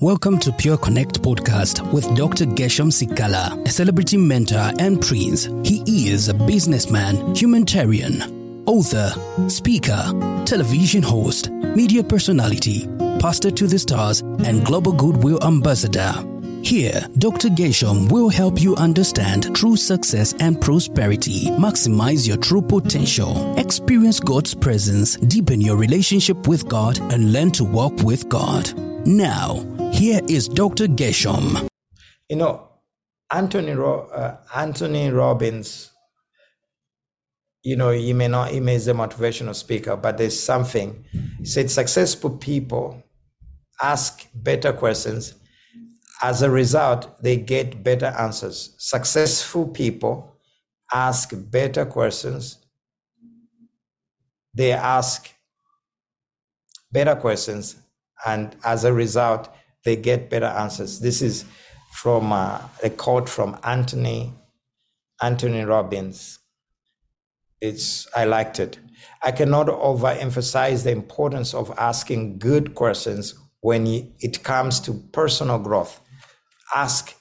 Welcome to Pure Connect podcast with Dr. Gershom Sikaala, a celebrity mentor and prince. He is a businessman, humanitarian, author, speaker, television host, media personality, pastor to the stars, and global goodwill ambassador. Here, Dr. Gershom will help you understand true success and prosperity, maximize your true potential, experience God's presence, deepen your relationship with God, and learn to walk with God. Now, here is Dr. Gershom. You know, Anthony Ro- uh, Anthony Robbins. You know, he may not he may be a motivational speaker, but there's something. He said successful people ask better questions. As a result, they get better answers. Successful people ask better questions. They ask better questions, and as a result, they get better answers. This is from uh, a quote from Anthony Anthony Robbins. It's I liked it. I cannot overemphasize the importance of asking good questions when it comes to personal growth. Ask,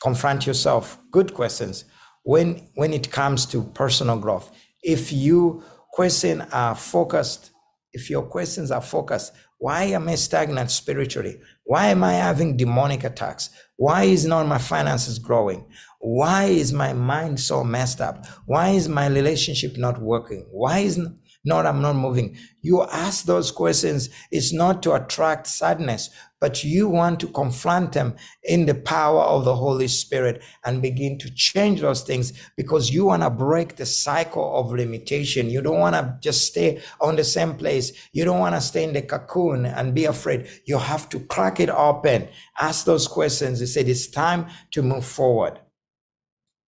confront yourself. Good questions when when it comes to personal growth. If you question are focused, if your questions are focused, why am I stagnant spiritually? Why am I having demonic attacks? Why is not my finances growing? Why is my mind so messed up? Why is my relationship not working? Why is not I'm not moving? You ask those questions. It's not to attract sadness, but you want to confront them in the power of the Holy Spirit and begin to change those things because you want to break the cycle of limitation. You don't want to just stay on the same place. You don't want to stay in the cocoon and be afraid. You have to crack it open, ask those questions. He said, it's time to move forward.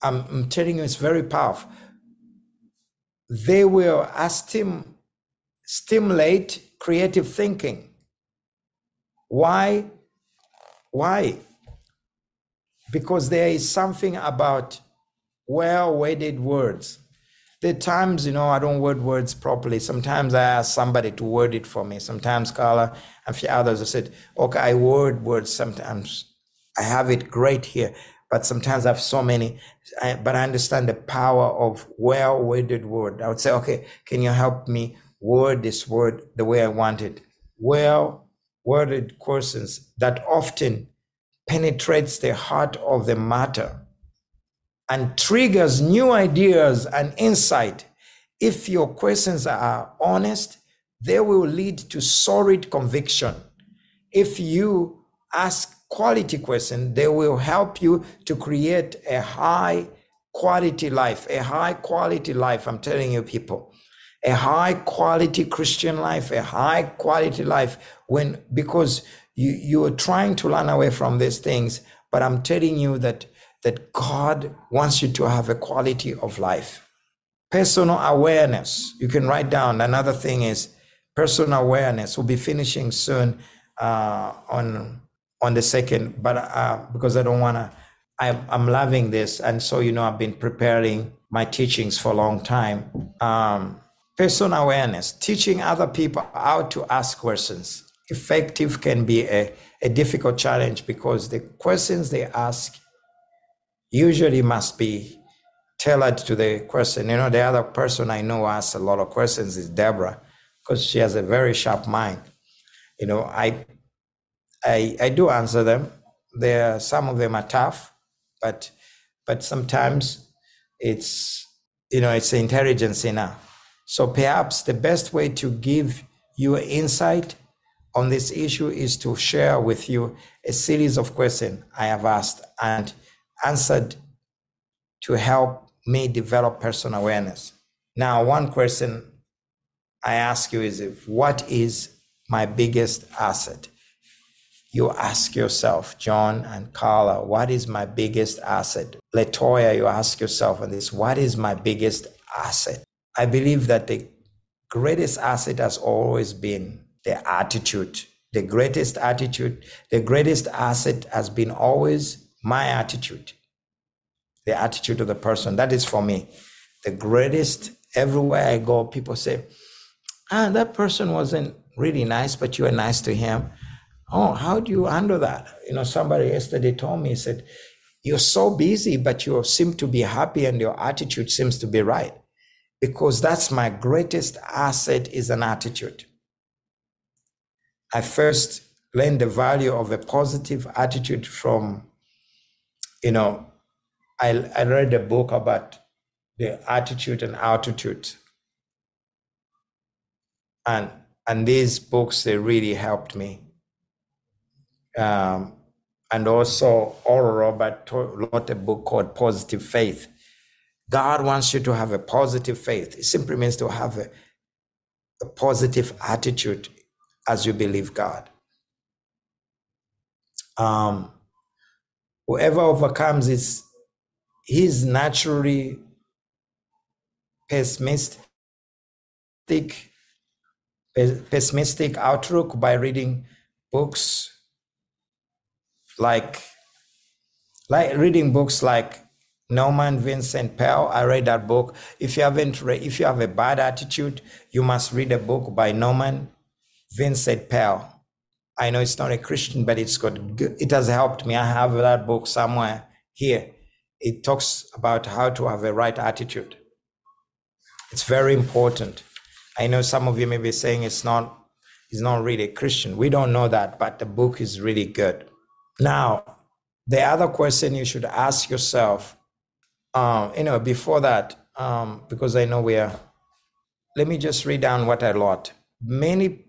I'm, I'm telling you, it's very powerful. They will stim- stimulate creative thinking why? Why? Because there is something about well weighted words. There are times, you know, I don't word words properly. Sometimes I ask somebody to word it for me. Sometimes Carla and a few others have said, okay, I word words sometimes. I have it great here, but sometimes I have so many. I, but I understand the power of well worded word. I would say, okay, can you help me word this word the way I want it? Well worded questions that often penetrates the heart of the matter and triggers new ideas and insight. If your questions are honest, they will lead to solid conviction. If you ask quality question. they will help you to create a high quality life, a high quality life. I'm telling you, people a high quality Christian life, a high quality life when because you you are trying to run away from these things, but I'm telling you that that God wants you to have a quality of life. Personal awareness. You can write down. Another thing is personal awareness. We'll be finishing soon uh, on on the second, but uh, because I don't want to, I'm loving this, and so you know I've been preparing my teachings for a long time. Um, Personal awareness, teaching other people how to ask questions. Effective can be a, a difficult challenge because the questions they ask usually must be tailored to the question. You know, the other person I know asks a lot of questions is Deborah because she has a very sharp mind. You know, I, I, I do answer them. There, some of them are tough, but, but sometimes it's, you know, it's intelligence enough. So perhaps the best way to give you insight on this issue is to share with you a series of questions I have asked and answered to help me develop personal awareness. Now, one question I ask you is what is my biggest asset? You ask yourself, John and Carla, what is my biggest asset? Latoya, you ask yourself on this, what is my biggest asset? I believe that the greatest asset has always been the attitude. The greatest attitude, the greatest asset has been always my attitude. The attitude of the person. That is for me. The greatest, everywhere I go, people say, ah, that person wasn't really nice, but you were nice to him. Oh, how do you handle that? You know, somebody yesterday told me, he said, You're so busy, but you seem to be happy and your attitude seems to be right. Because that's my greatest asset is an attitude. I first learned the value of a positive attitude from, you know, I, I read a book about the attitude and altitude. And and these books they really helped me. Um, and also Oral Robert wrote a book called Positive Faith. God wants you to have a positive faith. It simply means to have a, a positive attitude as you believe God. Um, whoever overcomes is he's naturally pessimistic pessimistic outlook by reading books like like reading books like Norman Vincent Peale. I read that book. If you haven't read, if you have a bad attitude, you must read a book by Norman Vincent Peale. I know it's not a Christian, but it's got it has helped me. I have that book somewhere here. It talks about how to have a right attitude. It's very important. I know some of you may be saying it's not it's not really Christian. We don't know that, but the book is really good. Now, the other question you should ask yourself, um, you know, before that, um, because I know we are. Let me just read down what I wrote. Many,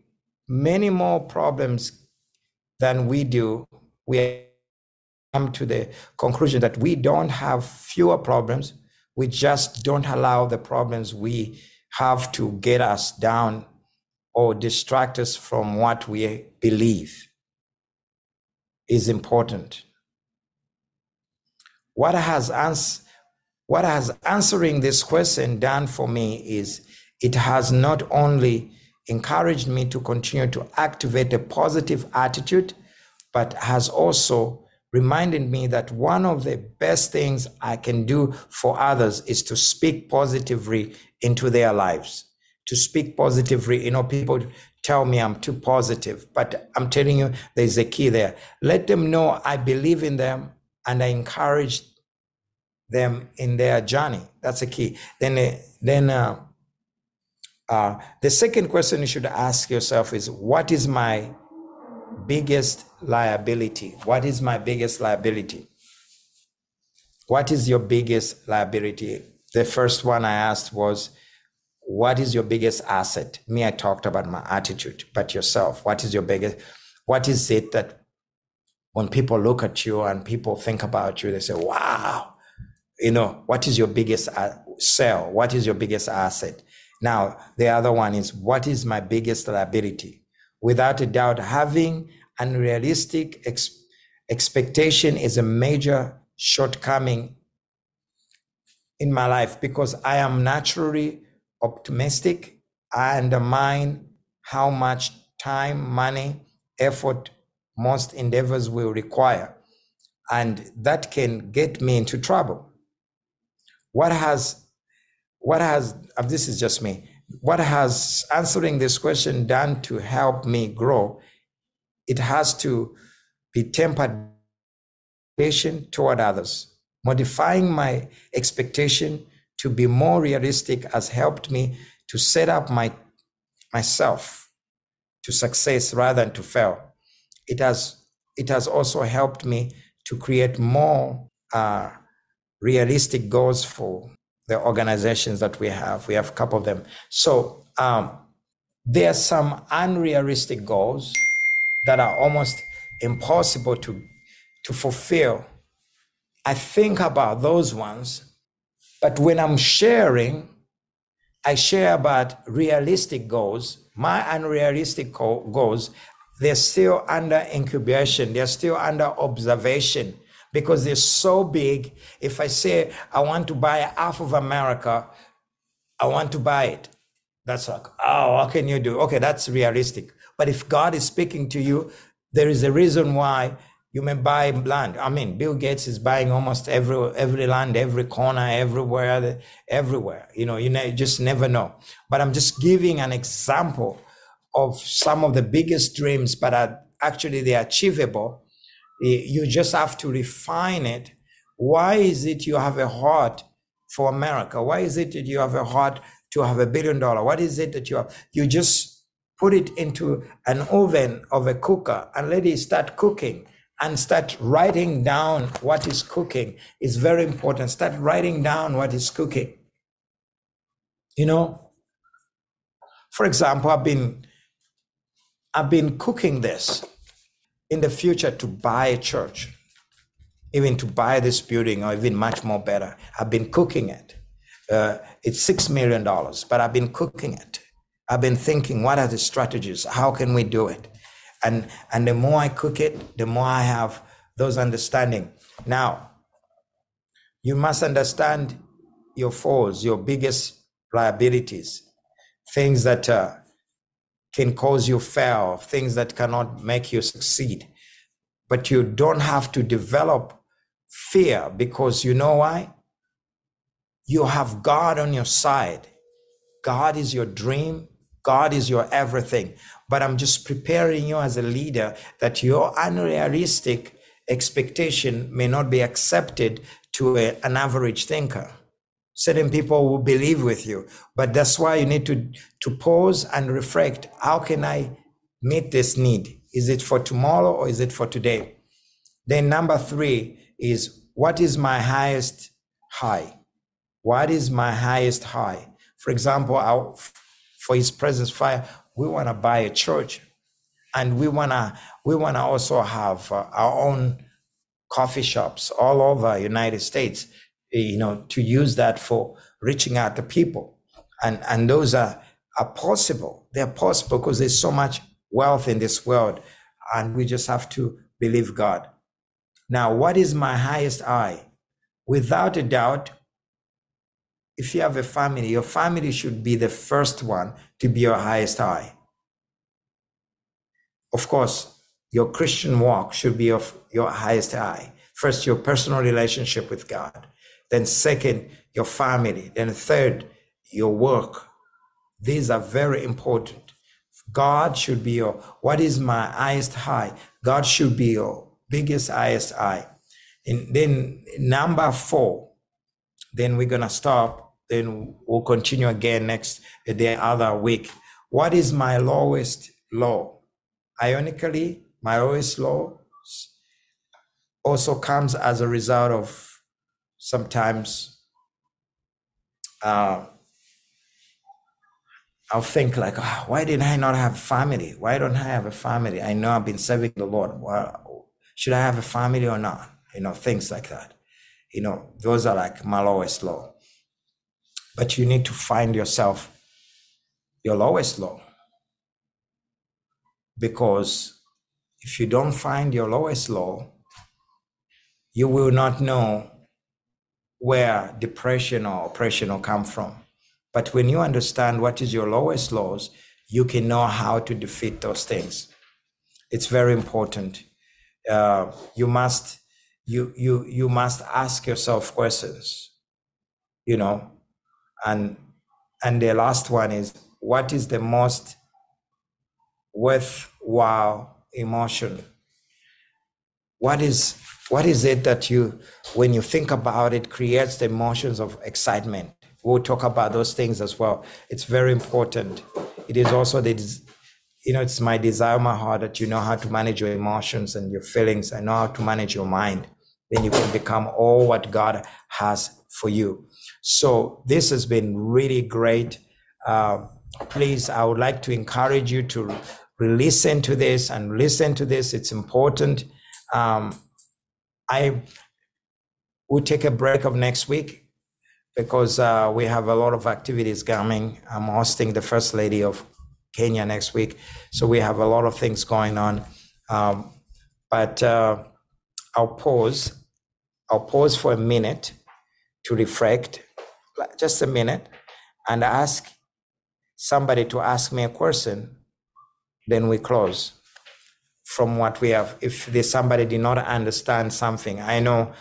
many more problems than we do. We come to the conclusion that we don't have fewer problems. We just don't allow the problems we have to get us down or distract us from what we believe is important. What has ans- what has answering this question done for me is it has not only encouraged me to continue to activate a positive attitude, but has also reminded me that one of the best things I can do for others is to speak positively into their lives. To speak positively, you know, people tell me I'm too positive, but I'm telling you, there's a key there. Let them know I believe in them and I encourage them in their journey. That's a key. Then, uh, then uh, uh, the second question you should ask yourself is, what is my biggest liability? What is my biggest liability? What is your biggest liability? The first one I asked was, What is your biggest asset? Me, I talked about my attitude, but yourself, what is your biggest? What is it that when people look at you and people think about you, they say, Wow, you know, what is your biggest uh, sell? What is your biggest asset? Now, the other one is, What is my biggest liability? without a doubt, having unrealistic ex- expectation is a major shortcoming in my life because I am naturally optimistic. I undermine how much time, money, effort most endeavors will require. And that can get me into trouble. What has, what has, uh, this is just me, what has answering this question done to help me grow? It has to be tempered toward others. Modifying my expectation to be more realistic has helped me to set up my myself to success rather than to fail. It has it has also helped me to create more uh, realistic goals for the organizations that we have. We have a couple of them. So um, there are some unrealistic goals that are almost impossible to, to fulfill. I think about those ones, but when I'm sharing, I share about realistic goals. My unrealistic goals, they're still under incubation, they're still under observation because they're so big. If I say I want to buy half of America, I want to buy it. That's like, oh, what can you do? Okay, that's realistic. But if God is speaking to you, there is a reason why you may buy land. I mean, Bill Gates is buying almost every every land, every corner, everywhere, everywhere. You know, you, ne- just never know. But I'm just giving an example of some of the biggest dreams, but I, actually they're achievable. You just have to refine it. Why is it you have a heart for America? Why is it that you have a heart to have a billion dollar? What is it that you have? You just put it into an oven of a cooker and let it start cooking and start writing down what is cooking. It's very important. Start writing down what is cooking. You know, for example, I've been I've been cooking this in the future to buy a church, even to buy this building, or even much more better. I've been cooking it. Uh, it's six million dollars, but I've been cooking it. I've been thinking, what are the strategies? How can we do it? And and the more I cook it, the more I have those understanding. Now, you must understand your foes, your biggest liabilities, things that uh, can cause you fail, things that cannot make you succeed. But you don't have to develop fear because you know why? You have God on your side. God is your dream. God is your everything. But I'm just preparing you as a leader that your unrealistic expectation may not be accepted to a, an average thinker. Certain people will believe with you but that's why you need to to pause and reflect. How can i meet this need? Is it for tomorrow or is it for today? Then number three is what is my highest high? What is my highest high? For example our, for his presence fire we want to buy a church and we want to we want to also have uh, our own coffee shops all over united states you know, to use that for reaching out to people. And, and those are, are possible. They're possible because there's so much wealth in this world and we just have to believe God. Now, what is my highest high? Without a doubt, if you have a family, your family should be the first one to be your highest high. Of course, your Christian walk should be of your highest high. First, your personal relationship with God. Then, second, your family. Then, third, your work. These are very important. God should be your, what is my highest high? God should be your biggest, highest high. And then, number four, then we're going to stop. Then we'll continue again next, the other week. What is my lowest low? Ironically, my lowest low also comes as a result of sometimes uh, I'll think like, oh, why did I not have family? Why don't I have a family? I know I've been serving the Lord. Well, should I have a family or not? You know, things like that. You know, those are like my lowest low. But you need to find yourself your lowest low. Because if you don't find your lowest low, you will not know where depression or oppression will come from. But when you understand what is your lowest lows, you can know how to defeat those things. It's very important. Uh, you must you you you must ask yourself questions. You know, and and the last one is what is the most worthwhile emotion? What is what is it that you, when you think about it, creates the emotions of excitement? We'll talk about those things as well. It's very important. It is also the, you know, it's my desire, my heart that you know how to manage your emotions and your feelings and know how to manage your mind. Then you can become all what God has for you. So this has been really great. Uh, please, I would like to encourage you to listen to this and listen to this. It's important. Um, I will take a break of next week because uh, we have a lot of activities coming. I'm hosting the First Lady of Kenya next week, so we have a lot of things going on. Um, but uh, I'll pause. I'll pause for a minute to reflect, just a minute, and ask somebody to ask me a question. Then we close from what we have. If there's somebody did not understand something, I know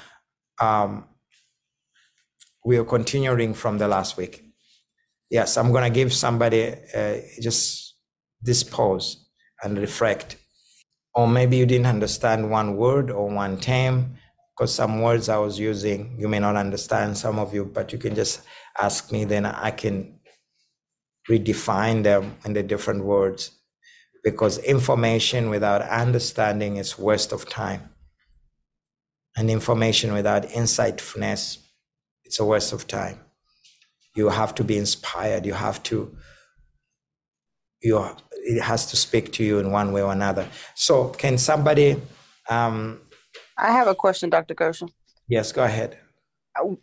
um, we are continuing from the last week. Yes, I'm going to give somebody uh, just this pause and reflect. or maybe you didn't understand one word or one term because some words I was using, you may not understand some of you, but you can just ask me, then I can redefine them in the different words. Because information without understanding is waste of time. And information without insightfulness, it's a waste of time. You have to be inspired. You have to, you, it has to speak to you in one way or another. So, can somebody um, I have a question, Dr. Gershom. Yes, go ahead.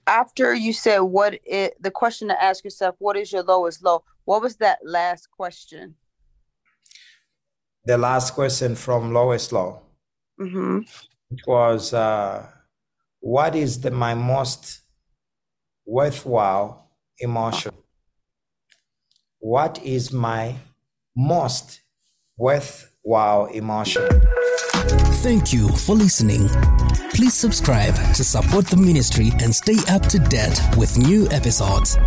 After you said what it, the question to ask yourself, what is your lowest low? What was that last question? The last question from lowest low. Mm-hmm. It was, uh, what is the my most worthwhile emotion? What is my most worthwhile emotion? Thank you for listening. Please subscribe to support the ministry and stay up to date with new episodes.